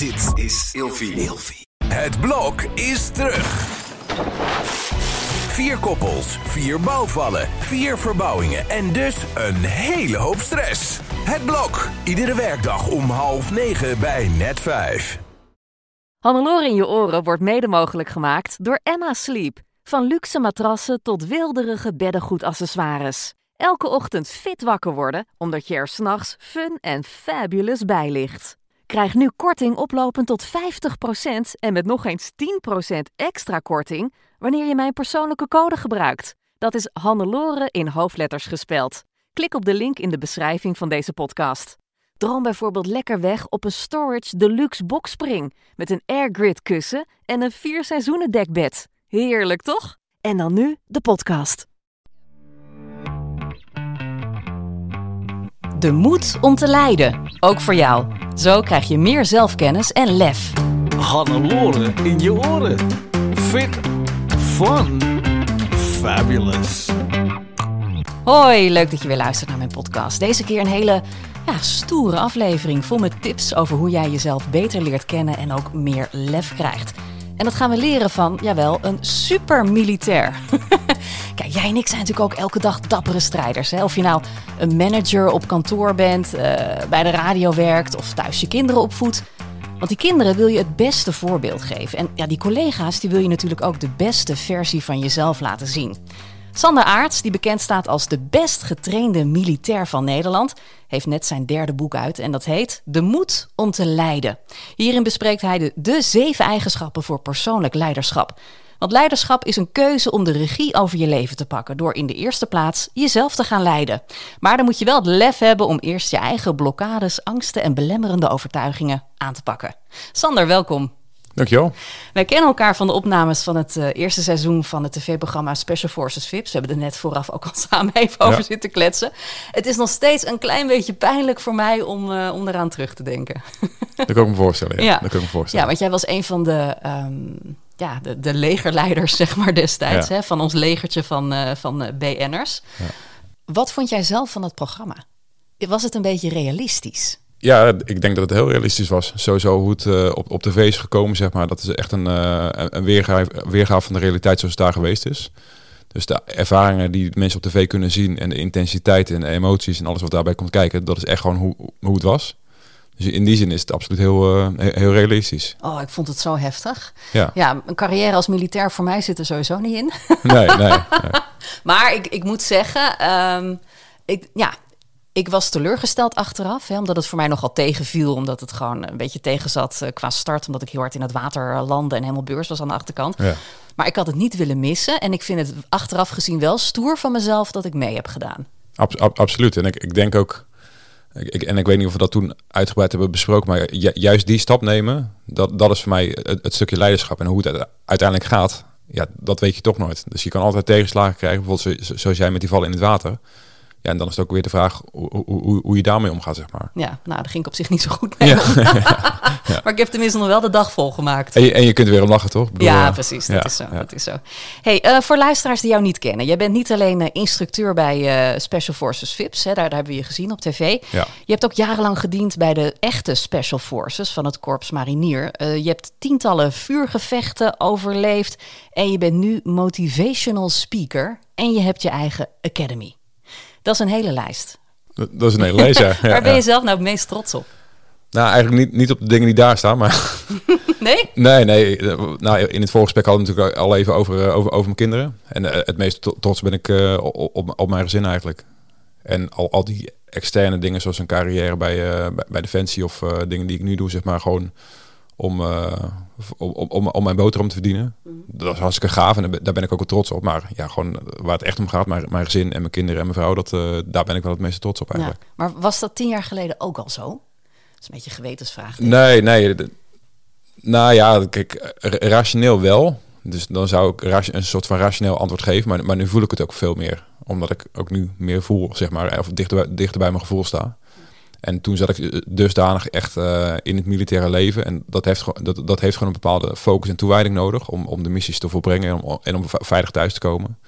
Dit is Ilfie. Het blok is terug. Vier koppels, vier bouwvallen, vier verbouwingen en dus een hele hoop stress. Het blok, iedere werkdag om half negen bij net vijf. Hannelore in je oren wordt mede mogelijk gemaakt door Emma Sleep. Van luxe matrassen tot wilderige beddengoedaccessoires. Elke ochtend fit wakker worden, omdat je er s'nachts fun en fabulous bij ligt. Krijg nu korting oplopend tot 50% en met nog eens 10% extra korting wanneer je mijn persoonlijke code gebruikt. Dat is Hannelore in hoofdletters gespeld. Klik op de link in de beschrijving van deze podcast. Droom bijvoorbeeld lekker weg op een Storage Deluxe Boxspring met een Airgrid kussen en een vier seizoenen dekbed. Heerlijk toch? En dan nu de podcast. De moed om te leiden, ook voor jou. Zo krijg je meer zelfkennis en lef. Hannelore in je oren. Fit, fun, fabulous. Hoi, leuk dat je weer luistert naar mijn podcast. Deze keer een hele ja, stoere aflevering vol met tips over hoe jij jezelf beter leert kennen en ook meer lef krijgt. En dat gaan we leren van, jawel, een supermilitair. Jij en ik zijn natuurlijk ook elke dag dappere strijders. Hè? Of je nou een manager op kantoor bent, uh, bij de radio werkt of thuis je kinderen opvoedt. Want die kinderen wil je het beste voorbeeld geven. En ja, die collega's die wil je natuurlijk ook de beste versie van jezelf laten zien. Sander Aarts, die bekend staat als de best getrainde militair van Nederland, heeft net zijn derde boek uit en dat heet De Moed om te leiden. Hierin bespreekt hij de, de zeven eigenschappen voor persoonlijk leiderschap. Want leiderschap is een keuze om de regie over je leven te pakken door in de eerste plaats jezelf te gaan leiden. Maar dan moet je wel het lef hebben om eerst je eigen blokkades, angsten en belemmerende overtuigingen aan te pakken. Sander, welkom. Dankjewel. Wij kennen elkaar van de opnames van het uh, eerste seizoen van het tv-programma Special Forces VIPs. We hebben er net vooraf ook al samen even over zitten kletsen. Het is nog steeds een klein beetje pijnlijk voor mij om, uh, om eraan terug te denken. Dat kan ik me voorstellen. Ja. ja. Dat kan ik me voorstellen. Ja, want jij was een van de, um, ja, de, de legerleiders, zeg maar, destijds. Ja. Hè, van ons legertje van, uh, van BN'ers. Wat vond jij zelf van het programma? Was het een beetje realistisch? Ja, ik denk dat het heel realistisch was. Sowieso hoe het uh, op, op tv is gekomen, zeg maar. Dat is echt een, uh, een weergave, weergave van de realiteit zoals het daar geweest is. Dus de ervaringen die mensen op tv kunnen zien en de intensiteit en de emoties en alles wat daarbij komt kijken, dat is echt gewoon hoe, hoe het was. Dus in die zin is het absoluut heel, uh, heel realistisch. Oh, ik vond het zo heftig. Ja. ja, een carrière als militair voor mij zit er sowieso niet in. Nee, nee. nee. maar ik, ik moet zeggen, um, ik, ja, ik was teleurgesteld achteraf, hè, omdat het voor mij nogal tegenviel. Omdat het gewoon een beetje tegenzat uh, qua start. Omdat ik heel hard in het water landde en helemaal beurs was aan de achterkant. Ja. Maar ik had het niet willen missen. En ik vind het achteraf gezien wel stoer van mezelf dat ik mee heb gedaan. Ab ab absoluut. En ik, ik denk ook... Ik, en ik weet niet of we dat toen uitgebreid hebben besproken, maar ju juist die stap nemen, dat, dat is voor mij het, het, stukje leiderschap. En hoe het uiteindelijk gaat, ja, dat weet je toch nooit. Dus je kan altijd tegenslagen krijgen, bijvoorbeeld zoals jij met die vallen in het water. Ja, en dan is het ook weer de vraag hoe, hoe, hoe je daarmee omgaat, zeg maar. Ja, nou, daar ging ik op zich niet zo goed mee. Ja. ja. Maar ik heb tenminste nog wel de dag volgemaakt. En je, en je kunt weer om lachen, toch? Bedoel, ja, precies. Dat, is zo, dat is zo. Hey, uh, voor luisteraars die jou niet kennen. Jij bent niet alleen uh, instructeur bij uh, Special Forces VIPs. Hè, daar, daar, hebben we je gezien op tv. Je hebt ook jarenlang gediend bij de echte Special Forces van het Korps Marinier. je hebt tientallen vuurgevechten overleefd. En je bent nu motivational speaker. En je hebt je eigen academy. Dat is een hele lijst. Dat, dat is een hele lijst, ja. Waar ben je zelf nou het meest trots op? Nou, eigenlijk niet, niet op de dingen die daar staan, maar... nee? Nee, nee. Nou, in het voorgesprek hadden we natuurlijk al even over, over, over mijn kinderen. En uh, het meest trots ben ik uh, op, op mijn gezin eigenlijk. En al, al die externe dingen zoals een carrière bij, uh, bij, Defensie of dingen die ik nu doe, zeg maar gewoon om, om, om, om, mijn boterham te verdienen. Mm. Dat is hartstikke gaaf en daar ben ik ook wel trots op. Maar ja, gewoon waar het echt om gaat, mijn, mijn gezin en mijn kinderen en mijn vrouw, dat, daar ben ik wel het meeste trots op eigenlijk. Ja, maar was dat tien jaar geleden ook al zo? Is een beetje gewetensvraag. Nee, nee. Nou ja, kijk, rationeel wel. Dus dan zou ik een soort van rationeel antwoord geven. Maar, maar nu voel ik het ook veel meer. Omdat ik ook nu meer voel, zeg maar. Of dichter, bij mijn gevoel sta. En toen zat ik dusdanig echt uh, in het militaire leven. En dat heeft, dat, dat heeft gewoon een bepaalde focus en toewijding nodig om, om de missies te volbrengen en om, en om veilig thuis te komen.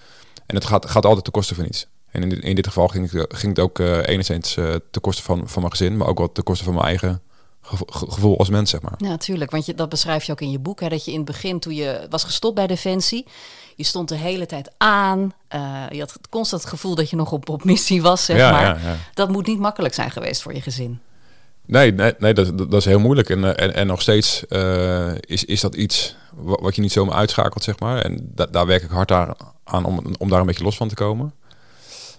En het gaat, gaat altijd ten koste van iets. En in, in dit geval ging, het, ging het ook uh, enigszins uh, ten koste van, van mijn gezin, maar ook wat ten koste van mijn eigen gevo- ge- gevoel als mens, zeg maar. Ja, natuurlijk. Want je, dat beschrijf je ook in je boek. Hè, dat je in het begin, toen je was gestopt bij Defensie... je stond de hele tijd aan. eh, je had constant het gevoel dat je nog op, op missie was, zeg Ja, maar. ja, ja. Dat moet niet makkelijk zijn geweest voor je gezin. Nee, nee, nee dat, dat dat is heel moeilijk. En, eh, en, en nog steeds eh, is, is dat iets wa- wat je niet zomaar uitschakelt, zeg maar. En da- daar werk ik hard aan, aan om, om daar een beetje los van te komen.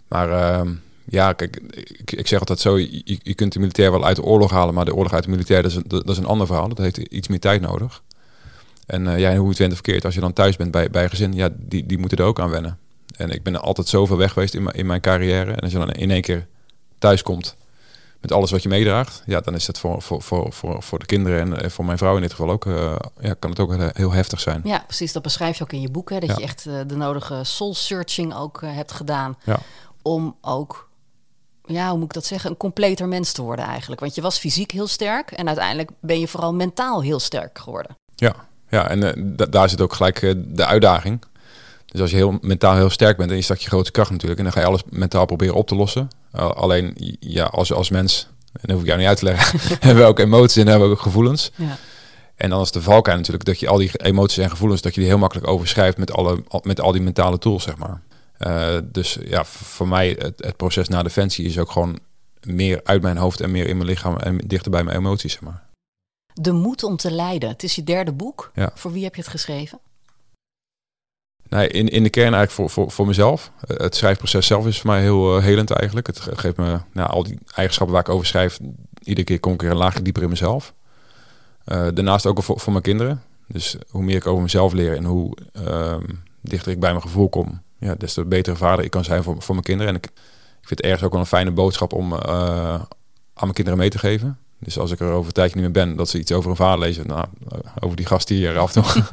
Maar ehm, ja, kijk, ik, ik zeg altijd zo, je, je kunt de militair wel uit de oorlog halen, maar de oorlog uit de militair, dat is, een- dat is een ander verhaal. Dat heeft iets meer tijd nodig. En eh, ja, hoe het went of verkeerd, als je dan thuis bent bij, bij gezin, ja, die, die moeten er ook aan wennen. En ik ben altijd zoveel weg geweest in mijn, in mijn carrière. En als je dan in één keer thuis komt met alles wat je meedraagt, ja, dan is dat voor, voor, voor, voor, voor de kinderen en eh, voor mijn vrouw in dit geval ook, eh, ja, kan het ook heel- heftig zijn. Ja, precies. Dat beschrijf je ook in je boek. Hè, dat Ja. je echt de nodige soul-searching ook hebt gedaan. Ja. Om ook, ja, hoe moet ik dat zeggen, een completer mens te worden eigenlijk. Want je was fysiek heel sterk. En uiteindelijk ben je vooral mentaal heel sterk geworden. Ja, ja en eh, da- daar zit ook gelijk eh, de uitdaging. Dus als je heel mentaal heel sterk bent, dan is dat je grootste kracht natuurlijk. En dan ga je alles mentaal proberen op te lossen. Uh, alleen, ja, als, als mens, en dat hoef ik jou niet uit te leggen, hebben we ook emoties en hebben we ook gevoelens. Ja. En dan is de valkuil natuurlijk dat je al die emoties en gevoelens, dat je die heel makkelijk overschrijft met, alle, al- met al die mentale tools, zeg maar. Eh, dus ja, voor mij het, het proces na defensie is ook gewoon meer uit mijn hoofd en meer in mijn lichaam en dichter bij mijn emoties, zeg maar. De moed om te leiden. Het is je derde boek. Ja. Voor wie heb je het geschreven? Nee, in, in de kern eigenlijk voor, voor, voor mezelf. Eh, Het schrijfproces zelf is voor mij heel eh, helend eigenlijk. Het ge- geeft me nou, al die eigenschappen waar ik over schrijf. Iedere keer kom ik weer een laagje dieper in mezelf. Daarnaast ook voor, voor mijn kinderen. Dus hoe meer ik over mezelf leer en hoe ehm, dichter ik bij mijn gevoel kom, ja, des te betere vader ik kan zijn voor, voor mijn kinderen. En ik, ik vind het ergens ook wel een fijne boodschap om eh, aan mijn kinderen mee te geven. Dus als ik er over een tijdje niet meer ben, dat ze iets over een vader lezen. Nou, eh, over die gast hier af en toe.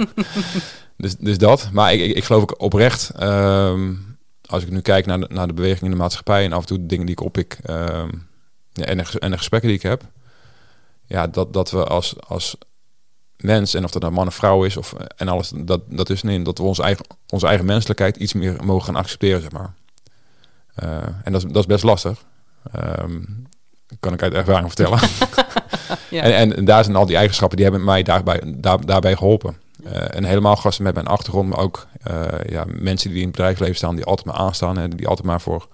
dus, dus dat. Maar ik, ik, ik geloof ook oprecht, ehm, als ik nu kijk naar de, naar de beweging in de maatschappij en af en toe de dingen die ik oppik ja, en, de, en de gesprekken die ik heb, ja, dat, dat we als, als mens, en of dat nou man of vrouw is, of, en alles, dat, dat is niet, dat we onze eigen, onze eigen menselijkheid iets meer mogen gaan accepteren, zeg maar. Eh, en dat is, dat is best lastig. Ehm, kan ik uit ervaring vertellen. Ja. En, en daar zijn al die eigenschappen die hebben mij daarbij, daar, daarbij geholpen. Eh, en helemaal gasten met mijn achtergrond, maar ook eh, ja, mensen die in het bedrijfsleven staan, die altijd maar aanstaan en die altijd maar voor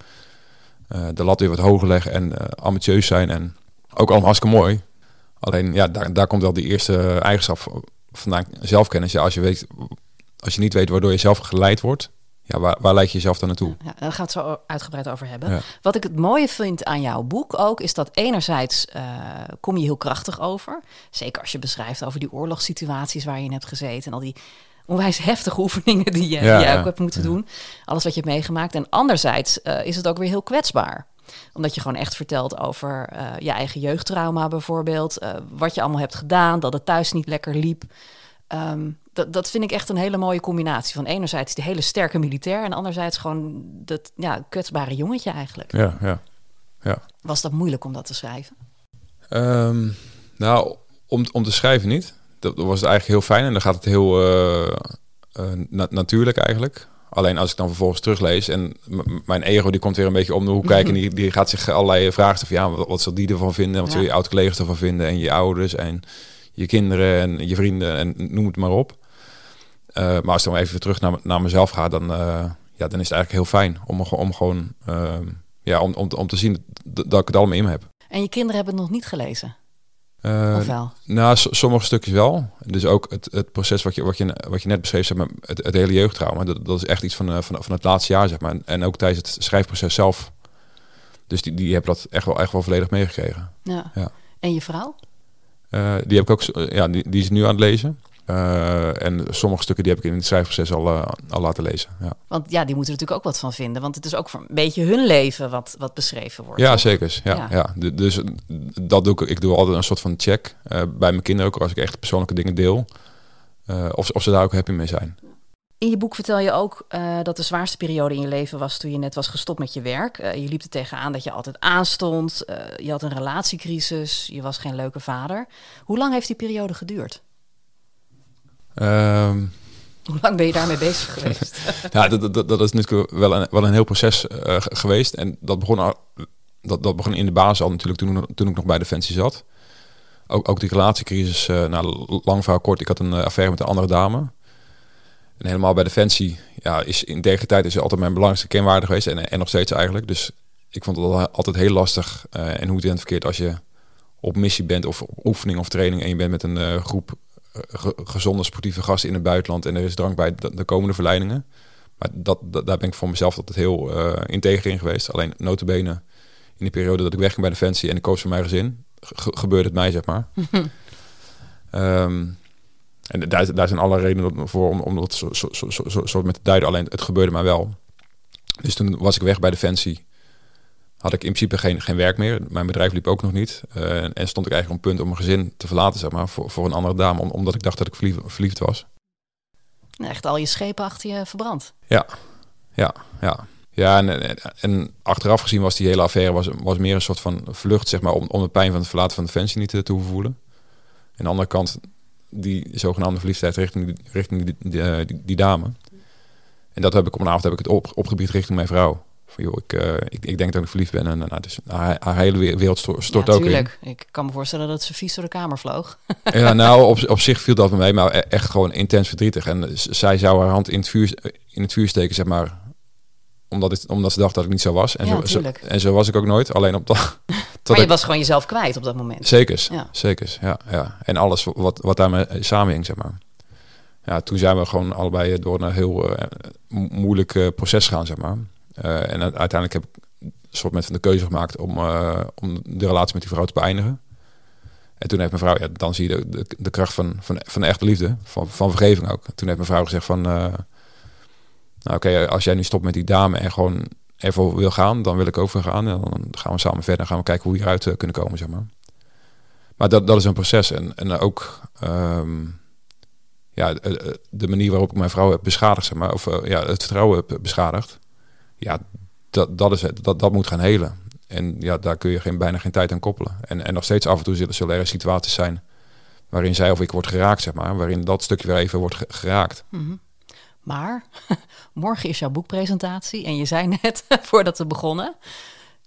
eh, de lat weer wat hoger leggen en eh, ambitieus zijn. En ook allemaal hartstikke mooi. Alleen ja, daar, daar komt wel die eerste eigenschap vandaan, zelfkennis. Ja, als je weet, als je niet weet waardoor je zelf geleid wordt, ja, waar, waar leid je jezelf dan naartoe? Ja, daar gaan we het zo uitgebreid over hebben. Ja. Wat ik het mooie vind aan jouw boek ook, is dat enerzijds eh, kom je heel krachtig over. Zeker als je beschrijft over die oorlogssituaties waar je in hebt gezeten. En al die onwijs heftige oefeningen die je, Ja, die jij ja, ook hebt moeten doen. Alles wat je hebt meegemaakt. En anderzijds eh, is het ook weer heel kwetsbaar. Omdat je gewoon echt vertelt over eh, je eigen jeugdtrauma bijvoorbeeld. eh, wat je allemaal hebt gedaan, dat het thuis niet lekker liep. Ehm, dat, dat vind ik echt een hele mooie combinatie. Van enerzijds die hele sterke militair... en anderzijds gewoon dat ja, kwetsbare jongetje eigenlijk. Ja, ja. ja. Was dat moeilijk om dat te schrijven? Ehm, nou, om, om te schrijven niet. Dat, was het eigenlijk heel fijn en dan gaat het heel eh, na- natuurlijk eigenlijk. Alleen als ik dan vervolgens teruglees en mijn ego die komt weer een beetje om de hoek kijken... en die, die gaat zich allerlei vragen stellen van ja, wat, wat zal die ervan vinden... en wat Ja. zullen je oud-collega's ervan vinden en je ouders en je kinderen en je vrienden en noem het maar op. Eh, maar als ik dan even terug naar, naar mezelf ga, dan, eh, ja, dan is het eigenlijk heel fijn om, om gewoon ehm, ja, om, om, om te zien dat, dat ik het allemaal in me heb. En je kinderen hebben het nog niet gelezen, Eh, of wel? nou, sommige stukjes wel. Dus ook het, het proces wat je, wat, je, wat je net beschreef, zeg maar, het, het hele jeugdtrauma. Dat, dat is echt iets van, eh, van, van het laatste jaar, zeg maar. En, en ook tijdens het schrijfproces zelf. Dus die, die hebben dat echt wel, echt wel volledig meegekregen. Ja. ja. En je vrouw? Eh, die heb ik ook, ja, die, die is nu aan het lezen. Eh, en sommige stukken die heb ik in het schrijfproces al, eh, al laten lezen. Ja, Want ja, die moeten er natuurlijk ook wat van vinden. Want het is ook voor een beetje hun leven wat, wat beschreven wordt. ja toch? zeker. Ja, Ja. ja. Du- Dus dat doe ik. Ik doe altijd een soort van check eh, bij mijn kinderen ook als ik echt persoonlijke dingen deel. eh, of, of ze daar ook happy mee zijn. In je boek vertel je ook eh, dat de zwaarste periode in je leven was toen je net was gestopt met je werk. Eh, je liep er tegenaan dat je altijd aanstond. eh, je had een relatiecrisis. Je was geen leuke vader. Hoe lang heeft die periode geduurd? Ehm, Hoe lang ben je daarmee bezig geweest? Ja, dat, dat, dat is natuurlijk wel een, wel een heel proces eh, ge- geweest. En dat begon, al, dat, dat begon in de basis al natuurlijk toen, toen ik nog bij Defensie zat. ook, ook die relatiecrisis, uh, nou, lang verhaal kort, ik had een affaire met een andere dame. En helemaal bij Defensie, ja, is integriteit is altijd mijn belangrijkste kenwaarde geweest. En, en nog steeds eigenlijk. Dus ik vond het altijd heel lastig. en hoe het in het verkeerd als je op missie bent of op oefening of training en je bent met een groep gezonde sportieve gasten in het buitenland en er is drank bij, de komende verleidingen. Maar dat, dat, daar ben ik voor mezelf altijd heel uh, integer in geweest. Alleen notabene in die periode dat ik wegging bij Defensie en ik koos voor mijn gezin, gebeurde het mij, zeg maar. um, en daar, daar zijn alle redenen voor om, om dat zo, zo, zo, zo, zo met te duiden. Alleen het gebeurde mij wel. Dus toen was ik weg bij Defensie. Had ik in principe geen, geen werk meer. Mijn bedrijf liep ook nog niet. Uh, en stond ik eigenlijk op een punt om mijn gezin te verlaten, zeg maar, voor, voor een andere dame. omdat ik dacht dat ik verliefd, verliefd was. Echt al je schepen achter je verbrand. Ja, ja, ja. Ja, en, en, achteraf gezien was die hele affaire was, was meer een soort van vlucht, zeg maar, om, om de pijn van het verlaten van de Defensie niet te, te hoeven voelen. Aan de andere kant, die zogenaamde verliefdheid richting, die, richting die, die, eh, die, die, dame. En dat heb ik op een avond heb ik het op, opgebied richting mijn vrouw. Van, joh, ik, uh, ik, ik denk dat ik verliefd ben. En nou, dus, haar, haar hele wereld stort, ja, ook in. Ik kan me voorstellen dat ze vies door de kamer vloog. ja, nou, op, op zich viel dat me mee, maar e-, echt gewoon intens verdrietig. En zij zou haar hand in het vuur, in het vuur steken, zeg maar, omdat, het, omdat ze dacht dat ik niet zo was. En, ja, zo, en zo was ik ook nooit. Alleen op dat. maar je was gewoon jezelf kwijt op dat moment. Zeker, ja. zeker. Ja, ja. En alles wat, wat daarmee samenhing, zeg maar. Ja, toen zijn we gewoon allebei door een heel uh, moeilijk uh, proces gaan, zeg maar. Uh, en uiteindelijk heb ik een soort met van de keuze gemaakt om, om de relatie met die vrouw te beëindigen. En toen heeft mijn vrouw, ja, dan zie je de, de, kracht van, van, van liefde, van, van vergeving ook. Toen heeft mijn vrouw gezegd van, nou oké, als jij nu stopt met die dame en gewoon even wil gaan, dan wil ik ook gaan. En dan gaan we samen verder en gaan we kijken hoe we hieruit kunnen komen, zeg maar. Maar dat, dat is een proces. En, en ook um, ja, de, de, manier waarop ik mijn vrouw heb beschadigd, zeg maar, of ja, het vertrouwen heb beschadigd. Ja, dat, dat is het. Dat, dat moet gaan helen. En ja, daar kun je geen, bijna geen tijd aan koppelen. En, en nog steeds af en toe zullen, zullen er situaties zijn waarin zij of ik wordt geraakt, zeg maar. Waarin dat stukje weer even wordt geraakt. -hmm. Maar morgen is jouw boekpresentatie. En je zei net, voordat we begonnen...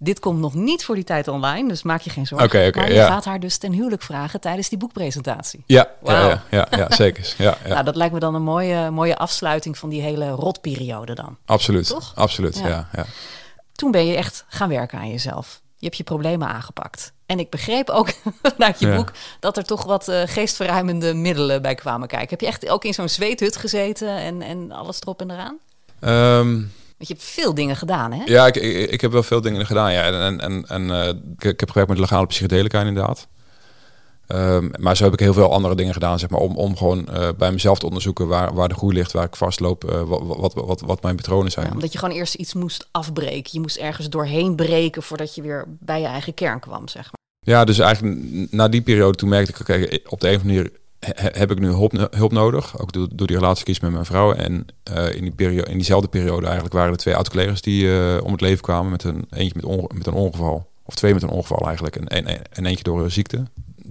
Dit komt nog niet voor die tijd online, dus maak je geen zorgen. Okay, okay, maar je gaat haar dus ten huwelijk vragen tijdens die boekpresentatie. Ja, wow. ja, ja, ja, zeker. Ja, ja. Nou, dat lijkt me dan een mooie, mooie afsluiting van die hele rotperiode dan. Absoluut, Toch? absoluut, ja. ja. Toen ben je echt gaan werken aan jezelf. Je hebt je problemen aangepakt. En ik begreep ook vanuit je ja. boek dat er toch wat uh, geestverruimende middelen bij kwamen kijken. Heb je echt ook in zo'n zweethut gezeten en, en alles erop en eraan? Um, Want je hebt veel dingen gedaan, hè? Ja, ik, ik, ik heb wel veel dingen gedaan. Ja. En, en, en uh, ik, ik, heb gewerkt met legale psychedelica inderdaad. Um, maar zo heb ik heel veel andere dingen gedaan, zeg maar, om, om gewoon uh, bij mezelf te onderzoeken waar, waar de groei ligt, waar ik vastloop, uh, wat, wat, wat, wat mijn patronen zijn. Ja, omdat je gewoon eerst iets moest afbreken. Je moest ergens doorheen breken voordat je weer bij je eigen kern kwam, zeg maar. Ja, dus eigenlijk na die periode toen merkte ik, oké, okay, op de een of andere manier heb ik nu hulp, hulp nodig, ook door, door die relatie met mijn vrouw. En uh, in, die periode, in diezelfde periode eigenlijk waren er twee oud-collega's die uh, om het leven kwamen met een eentje met, een ongeval. Of twee met een ongeval eigenlijk en, en, en eentje door een ziekte.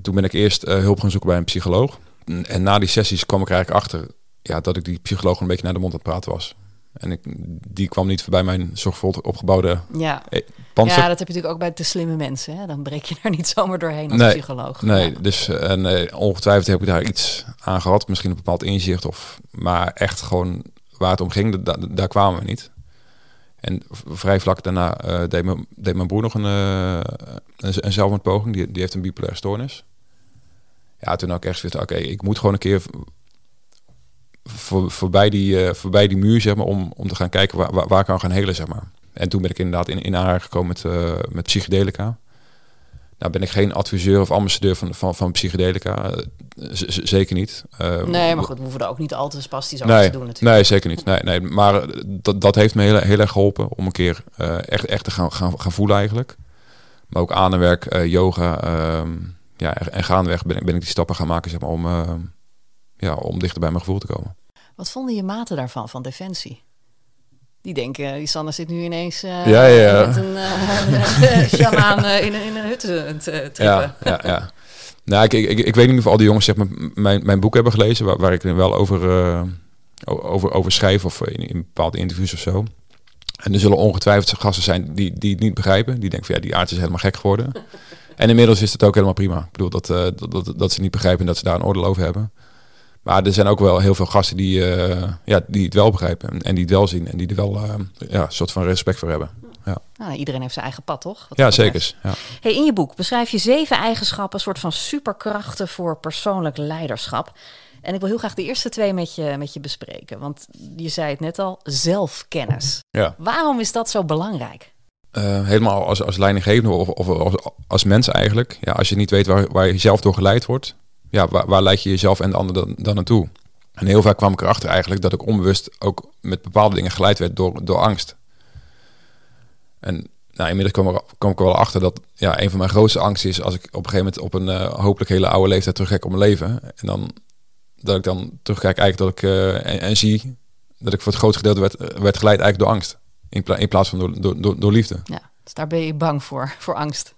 Toen ben ik eerst uh, hulp gaan zoeken bij een psycholoog. En na die sessies kwam ik eigenlijk achter ja, dat ik die psycholoog een beetje naar de mond het praten was. En ik, die kwam niet voorbij mijn zorgvuldig opgebouwde ja. panzer. Ja, dat heb je natuurlijk ook bij de slimme mensen. Hè? Dan breek je daar niet zomaar doorheen als nee, psycholoog. Nee, ja. dus en, uh, ongetwijfeld heb ik daar iets aan gehad. Misschien een bepaald inzicht. Of, maar echt gewoon waar het om ging, da, daar kwamen we niet. En vrij vlak daarna uh, deed, mijn, deed mijn broer nog een, uh, een, een zelfmoordpoging. Die, die heeft een bipolaire stoornis. Ja, toen ook echt zoiets oké, okay, ik moet gewoon een keer voor, voorbij, die, uh, voorbij die muur, zeg maar, om, om te gaan kijken waar, waar, kan gaan helen, zeg maar. En toen ben ik inderdaad in, in aanraking gekomen met, uh, met psychedelica. Nou ben ik geen adviseur of ambassadeur van, van, van psychedelica. Z zeker niet. Uh, nee, maar goed, we hoeven er ook niet al te spastisch over nee, te doen natuurlijk. Nee, zeker niet. Nee, nee, maar dat, dat heeft me heel, heel erg geholpen om een keer echt, echt te gaan, gaan, gaan voelen eigenlijk. Maar ook aan en werk, uh, yoga. Uh, ja, en gaandeweg ben ik, ben ik die stappen gaan maken zeg maar, om, ja, om dichter bij mijn gevoel te komen. Wat vonden je maten daarvan, van Defensie? Die denken, die Sanne zit nu ineens uh, ja, ja. met een uh, shamaan uh, in, in een hut te trippen. Ja, ja, ja. Nou, ik, ik, ik weet niet of al die jongens zeg maar, mijn, mijn boek hebben gelezen, waar, waar ik wel over, over, over schrijf of in, in bepaalde interviews of zo. En er zullen ongetwijfeld gasten zijn die, die het niet begrijpen. Die denken van ja, die aard is helemaal gek geworden. En inmiddels is het ook helemaal prima. Ik bedoel, dat, dat, dat, dat, ze niet begrijpen dat ze daar een oordeel over hebben. Maar er zijn ook wel heel veel gasten die, uh, ja, die het wel begrijpen en, en, die het wel zien en die er wel uh, ja, een soort van respect voor hebben. Ja. Nou, iedereen heeft zijn eigen pad, toch? Ja, zeker. Ja. Hey, in je boek beschrijf je zeven eigenschappen, soort van superkrachten voor persoonlijk leiderschap. En ik wil heel graag de eerste twee met je, met je bespreken. Want je zei het net al, zelfkennis. Ja. Waarom is dat zo belangrijk? Uh, helemaal als, als leidinggevende of, of als, als mens eigenlijk. Ja, als je niet weet waar, waar je zelf door geleid wordt, ja, waar, waar leid je jezelf en de ander dan, dan naartoe? En heel vaak kwam ik erachter eigenlijk dat ik onbewust ook met bepaalde dingen geleid werd door, door angst. En nou, inmiddels kwam, ik er wel achter dat ja, een van mijn grootste angsten is als ik op een gegeven moment op een uh, hopelijk hele oude leeftijd terugkijk op mijn leven. En dan dat ik dan terugkijk eigenlijk dat ik uh, en, zie dat ik voor het grootste gedeelte werd, werd geleid eigenlijk door angst. In, pla in plaats van door, door, door, door, liefde. Ja, dus daar ben je bang voor, voor angst.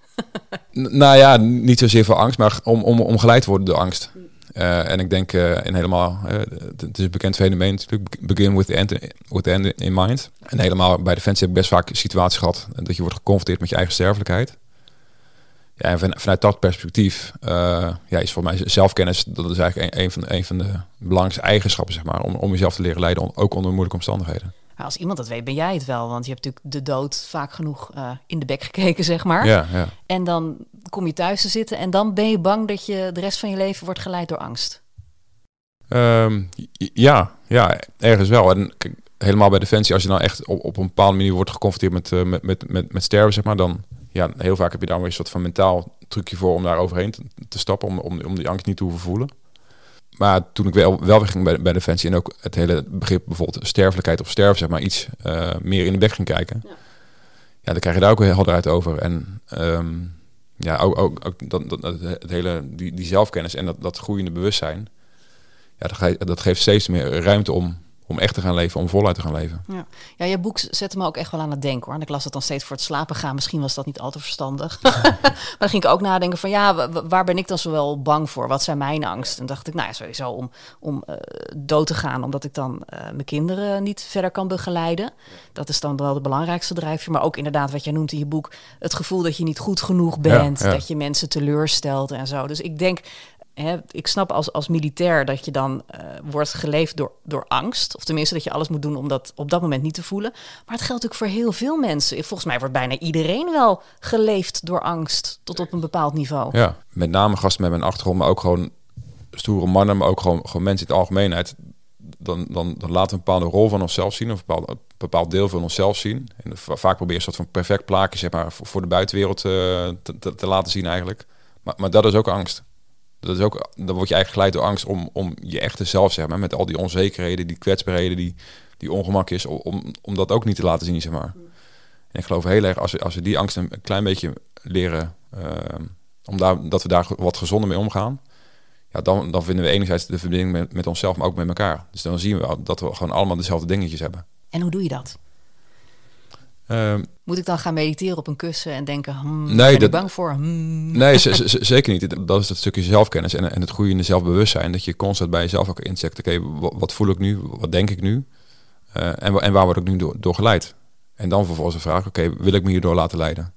Nou ja, niet zozeer voor angst, maar om, om, om geleid te worden door angst. Uh, en ik denk uh, helemaal, uh, het is een bekend fenomeen natuurlijk, begin with the, end, with the end in mind. En helemaal bij Defensie heb ik best vaak situaties gehad dat je wordt geconfronteerd met je eigen sterfelijkheid. Ja, en van, vanuit dat perspectief ja, is voor mij zelfkennis, dat is eigenlijk een, een, van, een van de belangrijkste eigenschappen, zeg maar, om, om jezelf te leren leiden, ook onder moeilijke omstandigheden. Maar als iemand dat weet, ben jij het wel. Want je hebt natuurlijk de dood vaak genoeg uh, in de bek gekeken, zeg maar. Ja, ja. En dan kom je thuis te zitten en dan ben je bang dat je de rest van je leven wordt geleid door angst. Um, ja, ja, ergens wel. En kijk, helemaal bij Defensie, als je nou echt op, op een bepaalde manier wordt geconfronteerd met, uh, met, met, met, met sterven, zeg maar, dan ja, heel vaak heb je daar weer een soort van mentaal trucje voor om daar overheen te, te stappen, om, om, om die angst niet te hoeven voelen. Maar toen ik wel, wel weer ging bij, bij Defensie en ook het hele begrip bijvoorbeeld sterfelijkheid of sterven, zeg maar, iets uh, meer in de weg ging kijken. Ja. ja, dan krijg je daar ook heel helder uit over. En um, ja, ook, ook, ook dat, dat, het hele, die, die zelfkennis en dat, dat groeiende bewustzijn. Ja, dat, ge, dat geeft steeds meer ruimte om om echt te gaan leven, om voluit te gaan leven. Ja, ja je boek zette me ook echt wel aan het denken hoor. En ik las het dan steeds voor het slapen gaan. Misschien was dat niet al te verstandig. maar dan ging ik ook nadenken van ja, waar ben ik dan zo wel bang voor? Wat zijn mijn angsten? En dacht ik, nou ja, sowieso om, om uh, dood te gaan, omdat ik dan uh, mijn kinderen niet verder kan begeleiden. Dat is dan wel de belangrijkste drijfveer. Maar ook inderdaad, wat jij noemt in je boek, het gevoel dat je niet goed genoeg bent, ja, ja. dat je mensen teleurstelt en zo. Dus ik denk, Ik snap als, als militair dat je dan uh, wordt geleefd door, door angst. Of tenminste dat je alles moet doen om dat op dat moment niet te voelen. Maar het geldt ook voor heel veel mensen. Volgens mij wordt bijna iedereen wel geleefd door angst tot op een bepaald niveau. Ja, met name gasten met mijn achtergrond, maar ook gewoon stoere mannen, maar ook gewoon, gewoon mensen in het algemeenheid. Dan, dan, dan laten we een bepaalde rol van onszelf zien, of een bepaald, bepaald deel van onszelf zien. En vaak probeer je een soort van perfect plaatje zeg maar, voor, voor de buitenwereld te, te, te laten zien eigenlijk. Maar, maar dat is ook angst dat is ook, dan word je eigenlijk geleid door angst om, om je echte zelf, zeg maar, met al die onzekerheden, die kwetsbaarheden, die, die ongemak is, om, om dat ook niet te laten zien, zeg maar. En ik geloof heel erg, als we, als we die angst een klein beetje leren, uh, om daar, dat we daar wat gezonder mee omgaan, ja, dan, dan vinden we enerzijds de verbinding met, met onszelf, maar ook met elkaar. Dus dan zien we dat we gewoon allemaal dezelfde dingetjes hebben. En hoe doe je dat? Um, Moet ik dan gaan mediteren op een kussen en denken, hmm, nee, ben dat, ik bang voor? Hmm. Nee, zeker niet. Dat is het stukje zelfkennis en, en het groeiende zelfbewustzijn. Dat je constant bij jezelf ook inzegt, oké, okay, wat voel ik nu? Wat denk ik nu? Uh, en, en waar word ik nu door, door geleid? En dan vervolgens de vraag, oké, okay, wil ik me hierdoor laten leiden?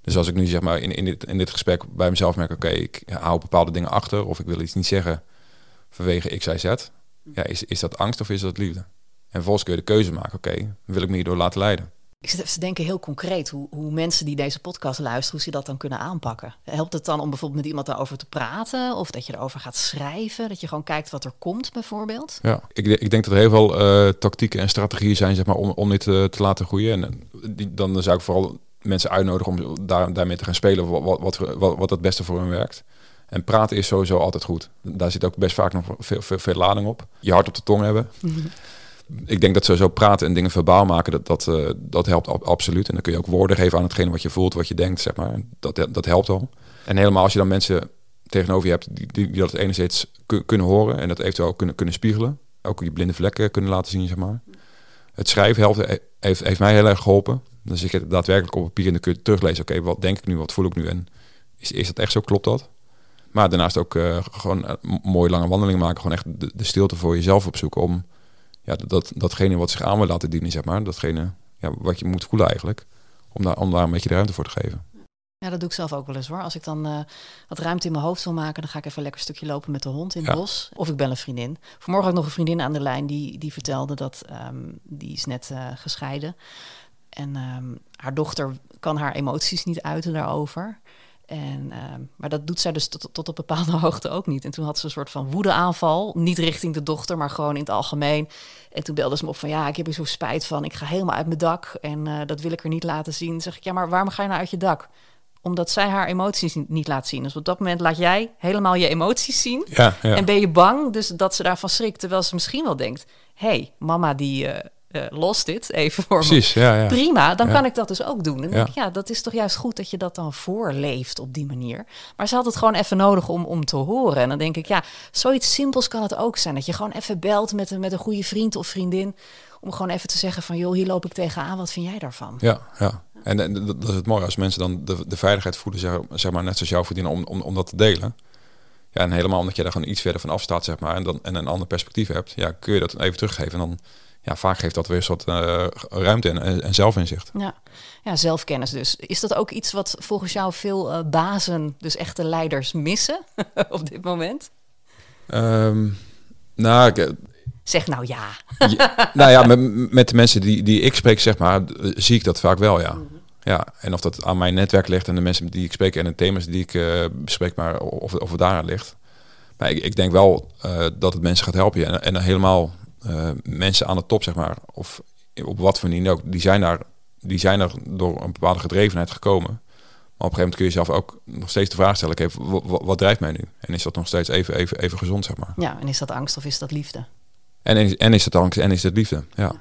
Dus als ik nu zeg maar in, in, dit, in dit gesprek bij mezelf merk, oké, okay, ik hou bepaalde dingen achter of ik wil iets niet zeggen vanwege X, Y, Z. Ja, is, is dat angst of is dat liefde? En vervolgens kun je de keuze maken, oké, wil ik me hierdoor laten leiden? Ik zit even te denken heel concreet hoe, hoe mensen die deze podcast luisteren, hoe ze dat dan kunnen aanpakken. Helpt het dan om bijvoorbeeld met iemand daarover te praten? Of dat je erover gaat schrijven? Dat je gewoon kijkt wat er komt, bijvoorbeeld? Ja, ik, ik denk dat er heel veel uh, tactieken en strategieën zijn zeg maar, om, om dit uh, te laten groeien. En die, dan zou ik vooral mensen uitnodigen om daar, daarmee te gaan spelen wat, wat, wat, wat het beste voor hen werkt. En praten is sowieso altijd goed. Daar zit ook best vaak nog veel, veel, veel lading op. Je hart op de tong hebben. Ik denk dat sowieso praten en dingen verbaal maken, dat, dat, uh, dat helpt absoluut. En dan kun je ook woorden geven aan hetgene wat je voelt, wat je denkt, zeg maar. Dat, dat helpt al. En helemaal als je dan mensen tegenover je hebt die, die, dat enerzijds kunnen horen en dat eventueel kunnen, kunnen spiegelen. Ook je blinde vlekken kunnen laten zien, zeg maar. Het schrijven helpt, heeft, heeft mij heel erg geholpen. Dan zit je daadwerkelijk op papier en dan kun je teruglezen. Oké, wat denk ik nu, wat voel ik nu en is, is dat echt zo, klopt dat? Maar daarnaast ook uh, gewoon uh, mooie lange wandelingen maken. Gewoon echt de, de stilte voor jezelf opzoeken om ja, dat, datgene wat zich aan wil laten dienen, zeg maar, datgene ja, wat je moet voelen eigenlijk, om daar, om daar een beetje de ruimte voor te geven. Ja, dat doe ik zelf ook wel eens hoor. Als ik dan eh, wat ruimte in mijn hoofd wil maken, dan ga ik even lekker een stukje lopen met de hond in het Ja. bos. Of ik bel een vriendin. Vanmorgen had ik nog een vriendin aan de lijn die, die vertelde dat ehm, die is net eh, gescheiden. En ehm, haar dochter kan haar emoties niet uiten daarover. En, ehm, maar dat doet zij dus tot, tot op bepaalde hoogte ook niet. En toen had ze een soort van woedeaanval. Niet richting de dochter, maar gewoon in het algemeen. En toen belde ze me op van ja, ik heb er zo spijt van. Ik ga helemaal uit mijn dak en eh, dat wil ik er niet laten zien. Dan zeg ik ja, maar waarom ga je nou uit je dak? Omdat zij haar emoties niet, niet laat zien. Dus op dat moment laat jij helemaal je emoties zien. Ja, ja. En ben je bang dus dat ze daarvan schrikt. Terwijl ze misschien wel denkt... hé, hey, mama die eh eh, lost dit even voor me. Precies, ja, ja. Prima, dan Ja. kan ik dat dus ook doen. En denk ik, ja, dat is toch juist goed dat je dat dan voorleeft op die manier. Maar ze had het gewoon even nodig om, om te horen. En dan denk ik, ja, zoiets simpels kan het ook zijn. Dat je gewoon even belt met een, met een goede vriend of vriendin. Om gewoon even te zeggen van, joh, hier loop ik tegenaan. Wat vind jij daarvan? Ja, ja. En, en dat dat is het mooie als mensen dan de, de veiligheid voelen, zeg, zeg maar, net zoals jou verdienen, om, om, om dat te delen. Ja, en helemaal omdat je daar gewoon iets verder van afstaat, zeg maar, en, dan, en een ander perspectief hebt, ja, kun je dat even teruggeven. En dan, ja, vaak geeft dat weer een soort eh, ruimte en, en, zelfinzicht. Ja. ja, zelfkennis dus. Is dat ook iets wat volgens jou veel eh, bazen, dus echte leiders, missen op dit moment? Ehm, nou, ik, Zeg nou ja. Ja, nou ja, met, met de mensen die, die ik spreek, zeg maar, eh, zie ik dat vaak wel, ja. Ja, en of dat aan mijn netwerk ligt en de mensen die ik spreek en de thema's die ik eh, bespreek, maar of, of het daaraan ligt. Maar ik, ik denk wel eh, dat het mensen gaat helpen. En, en helemaal eh, mensen aan de top, zeg maar, of op wat voor manier ook, die zijn, daar, die zijn er door een bepaalde gedrevenheid gekomen. Maar op een gegeven moment kun je zelf ook nog steeds de vraag stellen, oké, wa- wa- wat, drijft mij nu? En is dat nog steeds even, even, even gezond, zeg maar? Ja, en is dat angst of is dat liefde? En, en, en is het angst en is het liefde? Ja.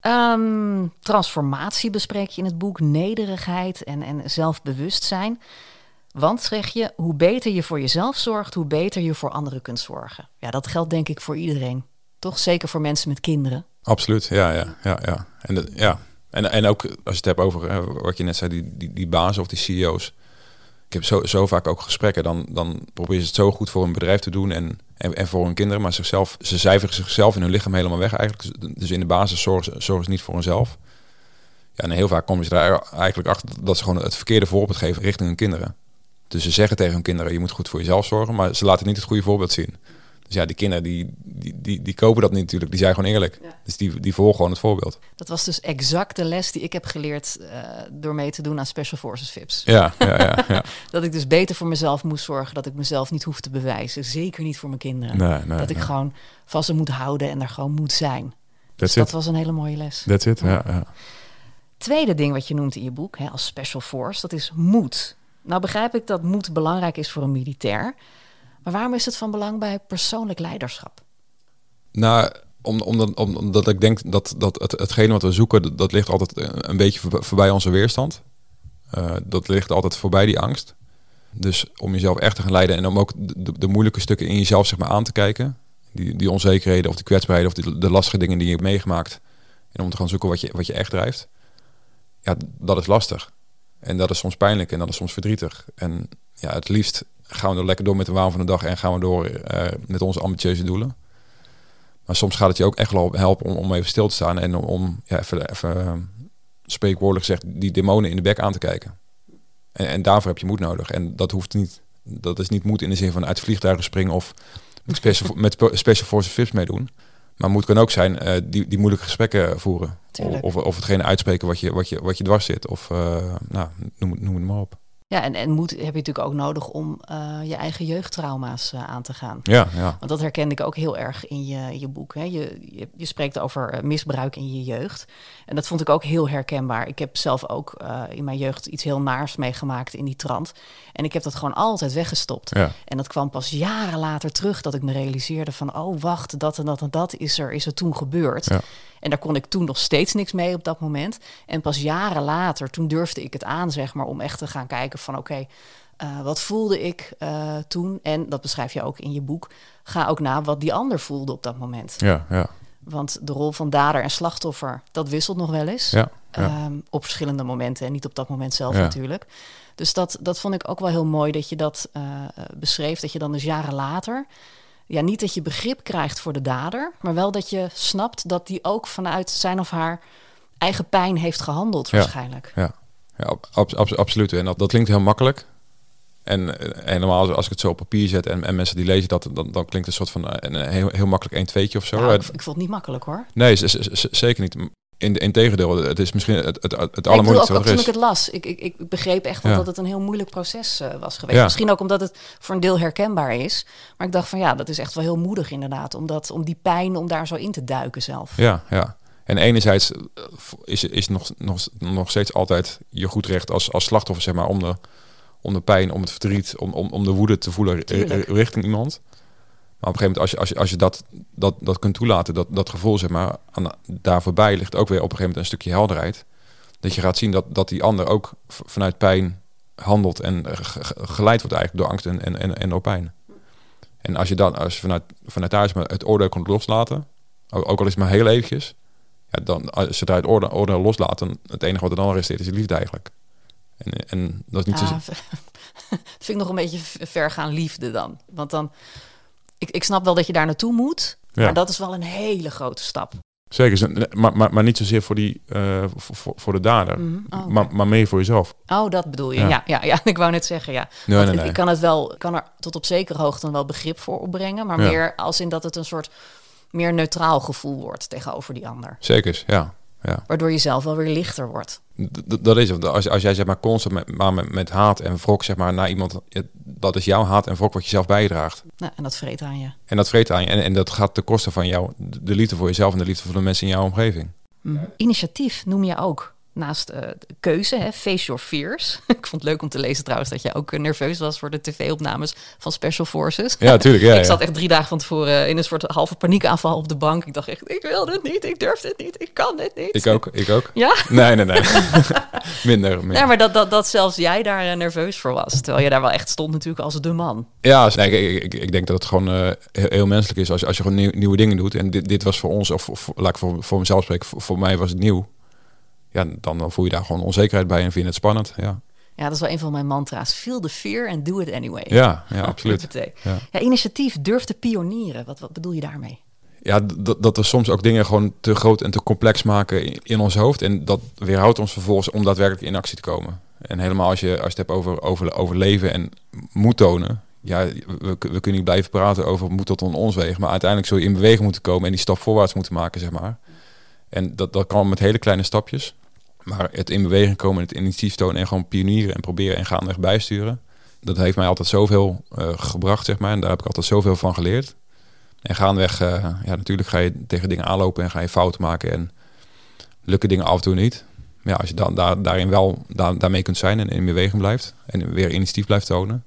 Ehm, transformatie bespreek je in het boek, nederigheid en, en zelfbewustzijn. Want zeg je, hoe beter je voor jezelf zorgt, hoe beter je voor anderen kunt zorgen. Ja, dat geldt denk ik voor iedereen. Toch zeker voor mensen met kinderen. Absoluut, ja, ja, ja, ja. En, ja. en, en ook als je het hebt over eh, wat je net zei, die, die, die bazen of die CEO's. Ik heb zo, zo vaak ook gesprekken, dan, dan proberen ze het zo goed voor een bedrijf te doen en, en, en voor hun kinderen, maar zichzelf, ze cijferen zichzelf in hun lichaam helemaal weg eigenlijk. Dus- Dus in de basis zorgen zorgen ze niet voor hunzelf. Ja, en heel vaak komen ze daar eigenlijk achter dat ze gewoon het verkeerde voorbeeld geven richting hun kinderen. Dus ze zeggen tegen hun kinderen, je moet goed voor jezelf zorgen, maar ze laten niet het goede voorbeeld zien. Dus ja, die kinderen die, die, die, die kopen dat niet natuurlijk, die zijn gewoon eerlijk. Dus die, die volgen gewoon het voorbeeld. Dat was dus exact de les die ik heb geleerd eh, door mee te doen aan Special Forces VIPs. Ja, ja, ja. ja. Dat ik dus beter voor mezelf moest zorgen, dat ik mezelf niet hoef te bewijzen. Zeker niet voor mijn kinderen. Nee, nee, dat ik nee. gewoon ze moet houden en er gewoon moet zijn. Dus dat was een hele mooie les. That's it, ja, ja. Tweede ding wat je noemt in je boek, hè, als special force, dat is moed. Nou begrijp ik dat moed belangrijk is voor een militair. Maar waarom is het van belang bij persoonlijk leiderschap? Nou, om, omdat, om- omdat ik denk dat, dat het, hetgene wat we zoeken, dat, ligt altijd een beetje voorbij, onze weerstand. Eh, dat ligt altijd voorbij die angst. Dus om jezelf echt te gaan leiden en om ook de, moeilijke stukken in jezelf zeg maar, aan te kijken. Die, die onzekerheden of die kwetsbaarheden of de lastige dingen die je hebt meegemaakt. En om te gaan zoeken wat je, wat je echt drijft. Ja, dat is lastig. En dat is soms pijnlijk en dat is soms verdrietig. En ja, het liefst gaan we er lekker door met de waan van de dag en gaan we door eh, met onze ambitieuze doelen. Maar soms gaat het je ook echt wel helpen om, om even stil te staan en om, om ja, even, even eh, spreekwoordelijk gezegd die demonen in de bek aan te kijken. En, en daarvoor heb je moed nodig. En dat hoeft niet, dat is niet moed in de zin van uit vliegtuigen springen of met special, met spe- special forces VIPs meedoen. Maar moed kan ook zijn eh, die, die moeilijke gesprekken voeren. Tuurlijk. Of, of hetgene uitspreken wat je, wat je, wat je dwars zit. Of uh, nou, noem, noem het maar op. Ja, en, en moed heb je natuurlijk ook nodig om uh, je eigen jeugdtrauma's uh, aan te gaan. Ja, ja. Want dat herkende ik ook heel erg in je, in je boek. Hè. Je, je, je, spreekt over uh, misbruik in je jeugd. En dat vond ik ook heel herkenbaar. Ik heb zelf ook uh, in mijn jeugd iets heel naars meegemaakt in die trant. En ik heb dat gewoon altijd weggestopt. Ja. En dat kwam pas jaren later terug dat ik me realiseerde van... oh, wacht, dat en dat en dat is er, is er toen gebeurd. Ja. En daar kon ik toen nog steeds niks mee op dat moment. En pas jaren later, toen durfde ik het aan, zeg maar, om echt te gaan kijken van oké, okay, uh, wat voelde ik uh, toen? En dat beschrijf je ook in je boek. Ga ook na wat die ander voelde op dat moment. Ja, ja. Want de rol van dader en slachtoffer, dat wisselt nog wel eens. Ja, ja. Um, op verschillende momenten en niet op dat moment zelf ja. natuurlijk. Dus dat, dat vond ik ook wel heel mooi dat je dat uh, beschreef. Dat je dan dus jaren later ja, niet dat je begrip krijgt voor de dader, maar wel dat je snapt dat die ook vanuit zijn of haar eigen pijn heeft gehandeld, waarschijnlijk. Ja, Ja, ab- ab- ab- absoluut. En dat, dat klinkt heel makkelijk. En eh, helemaal als, als ik het zo op papier zet en, en mensen die lezen dat, dan, dan klinkt het een soort van eh, een heel, heel makkelijk 1 2 of zo. Nou, Eh, ik, ik vond het niet makkelijk hoor. Nee, zeker niet. In, in tegendeel, het is misschien het, het, het Nee, ik bedoel allermoeilijkste ook, toen ik het las. Ik, ik, ik begreep echt wel Ja. dat het een heel moeilijk proces eh, was geweest. Ja. Misschien ook omdat het voor een deel herkenbaar is. Maar ik dacht van ja, dat is echt wel heel moedig inderdaad. Om, dat, om die pijn, om daar zo in te duiken zelf. Ja, ja. En enerzijds eh, is, is nog, nog, nog steeds altijd je goed recht als, als slachtoffer, zeg maar, om de, om de pijn, om het verdriet, om, om, om de woede te voelen ri- Tuurlijk. richting iemand. Maar op een gegeven moment, als je, als je, als je dat, dat, dat kunt toelaten, dat, dat gevoel, zeg maar, aan, daar voorbij ligt ook weer op een gegeven moment een stukje helderheid. Dat je gaat zien dat, dat die ander ook vanuit pijn handelt en eh, ge- ge- geleid wordt eigenlijk door angst en, en, en, en door pijn. En als je dan, als je vanuit, vanuit daar het oordeel kunt loslaten, ook al is het maar heel eventjes, ja, dan, als je het oordeel, oordeel loslaat, dan het enige wat er dan resteert is de liefde eigenlijk. En, en dat is niet zo... Dat vind ik nog een beetje ver gaan liefde dan. Want dan, ik, ik snap wel dat je daar naartoe moet. Ja. Maar dat is wel een hele grote stap. Zeker, ze- maar, maar, maar niet zozeer voor, die, eh, voor, voor- de dader, Mhm. Oh, maar, maar meer voor jezelf. Oh, dat bedoel je. Ja. Ja, ja, ja. Ik wou net zeggen, ja. Nee, ik- nee. Ik kan het wel, kan er tot op zekere hoogte dan wel begrip voor opbrengen. Maar meer als in dat het een soort meer neutraal gevoel wordt tegenover die ander. Zeker, ja. ja. Waardoor je zelf wel weer lichter wordt. D- dat is het. Als, als jij zeg maar constant met, maar met, met haat en wrok zeg maar naar iemand, dat is jouw haat en wrok wat je zelf bijdraagt. Nou, en dat vreet aan je. En dat vreet aan je. En, en dat gaat ten koste van jou, de de liefde voor jezelf en de liefde voor de mensen in jouw omgeving. Mhm. Initiatief noem je ook. Naast eh, de keuze, hè, face your fears. ik vond het leuk om te lezen trouwens dat je ook eh, nerveus was voor de tv-opnames van Special Forces. Ja, tuurlijk. Ja, ik zat echt drie dagen van tevoren in een soort halve paniekaanval op de bank. Ik dacht echt, ik wil dit niet, ik durf dit niet, ik kan dit niet. Ik ook, ik ook. Ja? Nee, nee, nee. minder, minder. Ja, maar dat, dat, dat zelfs jij daar eh, nerveus voor was. Terwijl je daar wel echt stond natuurlijk als de man. Ja, nee, ik, ik, ik denk dat het gewoon eh, heel, heel menselijk is als, je- als je gewoon nieuw- nieuwe dingen doet. En dit, dit was voor ons, of laat ik voor, voor mezelf spreken, voor, voor mij was het nieuw. Ja, dan, dan voel je daar gewoon onzekerheid bij en vind je het spannend. Ja, Ja, dat is wel een van mijn mantra's. Feel the fear and do it anyway. ja, ja absoluut. Ja. Ja, initiatief, durf te pionieren. Wat, wat bedoel je daarmee? Ja, d- dat we soms ook dingen gewoon te groot en te complex maken in, in ons hoofd. En dat weerhoudt ons vervolgens om daadwerkelijk in actie te komen. En helemaal als je, als je het hebt over, over, over leven en moed tonen. Ja, we, we kunnen niet blijven praten over moed tot on ons wegen. Maar uiteindelijk zul je in beweging moeten komen en die stap voorwaarts moeten maken, zeg maar. En dat, dat kan met hele kleine stapjes. Maar het in beweging komen, het initiatief tonen en gewoon pionieren en proberen en gaandeweg bijsturen. Dat heeft mij altijd zoveel eh, gebracht, zeg maar. En daar heb ik altijd zoveel van geleerd. En gaandeweg, eh, ja, natuurlijk ga je tegen dingen aanlopen en ga je fouten maken. En lukken dingen af en toe niet. Maar als je dan daar, daarin wel daar, daarmee kunt zijn en in beweging blijft. En weer initiatief blijft tonen.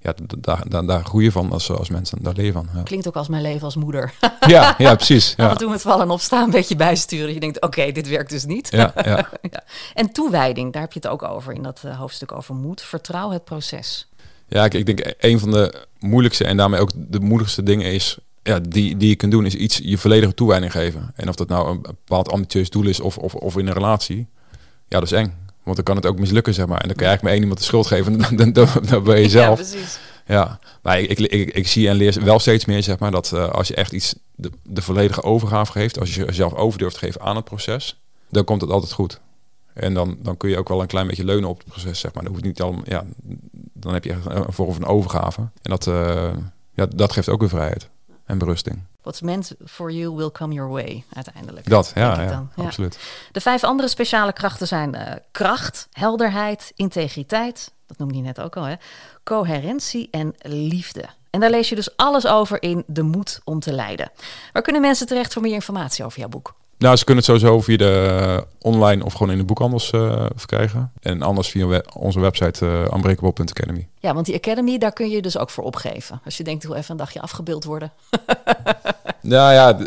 Ja, daar, daar, daar groei je van als, als mensen. Daar je van. Ja, Klinkt ook als mijn leven als moeder. ja, ja precies. Af Ja, en toe met vallen en opstaan een beetje bijsturen. Dat je denkt, oké, dit werkt dus niet. ja, ja. Ja. En toewijding, daar heb je het ook over in dat eh, hoofdstuk over moed. Vertrouw het proces. Ja, ik, ik denk een van de moeilijkste en daarmee ook de moedigste dingen is, ja, die, die je kunt doen, is iets je volledige toewijding geven. En of dat nou een bepaald ambitieus doel is of, of, of in een relatie, ja, dat is eng. Want dan kan het ook mislukken, zeg maar. En dan kan je eigenlijk maar één iemand de schuld geven, dan, dan, dan, dan ben je Ja, zelf. precies. Ja, maar ik, ik, ik, ik zie en leer wel steeds meer, zeg maar, dat eh, als je echt iets de, de volledige overgave geeft, als je jezelf over durft te geven aan het proces, dan komt het altijd goed. En dan, dan kun je ook wel een klein beetje leunen op het proces, zeg maar. Dan hoeft niet al, ja, dan heb je echt een vorm van overgave. En dat, eh, ja, dat geeft ook weer vrijheid en berusting. What's meant for you will come your way, uiteindelijk. Dat, ja, ja, dan. Ja. absoluut. De vijf andere speciale krachten zijn eh, kracht, helderheid, integriteit, dat noemde je net ook al, hè? coherentie en liefde. En daar lees je dus alles over in De Moed om te leiden. Waar kunnen mensen terecht voor meer informatie over jouw boek? Nou, ze kunnen het sowieso via de eh, online of gewoon in de boekhandels eh, verkrijgen. En anders via we- onze website uh, unbreakable.academy. Ja, want die Academy, daar kun je dus ook voor opgeven. Als je denkt, wil even een dagje afgebeeld worden. Nou ja,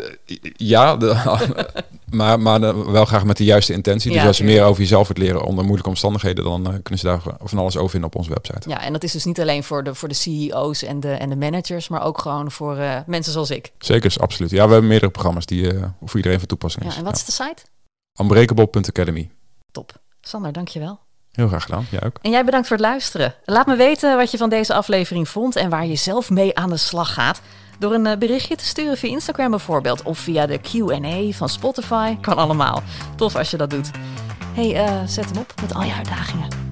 ja de- maar, maar de- wel graag met de juiste intentie. Ja, dus als je meer over jezelf wilt leren onder moeilijke omstandigheden, dan eh, kunnen ze daar van alles over vinden op onze website. Ja, en dat is dus niet alleen voor de, voor de CEO's en de, en de managers, maar ook gewoon voor eh, mensen zoals ik. Zeker, absoluut. Ja, we hebben meerdere programma's die eh, voor iedereen van toepassing Ja, is. en wat is de site? Unbreakable.academy. Top. Sander, dankjewel. Heel graag gedaan. Jij ook. En jij bedankt voor het luisteren. Laat me weten wat je van deze aflevering vond en waar je zelf mee aan de slag gaat. Door een eh, berichtje te sturen via Instagram bijvoorbeeld. Of via de QA van Spotify. Kan allemaal. Tof als je dat doet. hey, eh, zet hem op met al je uitdagingen.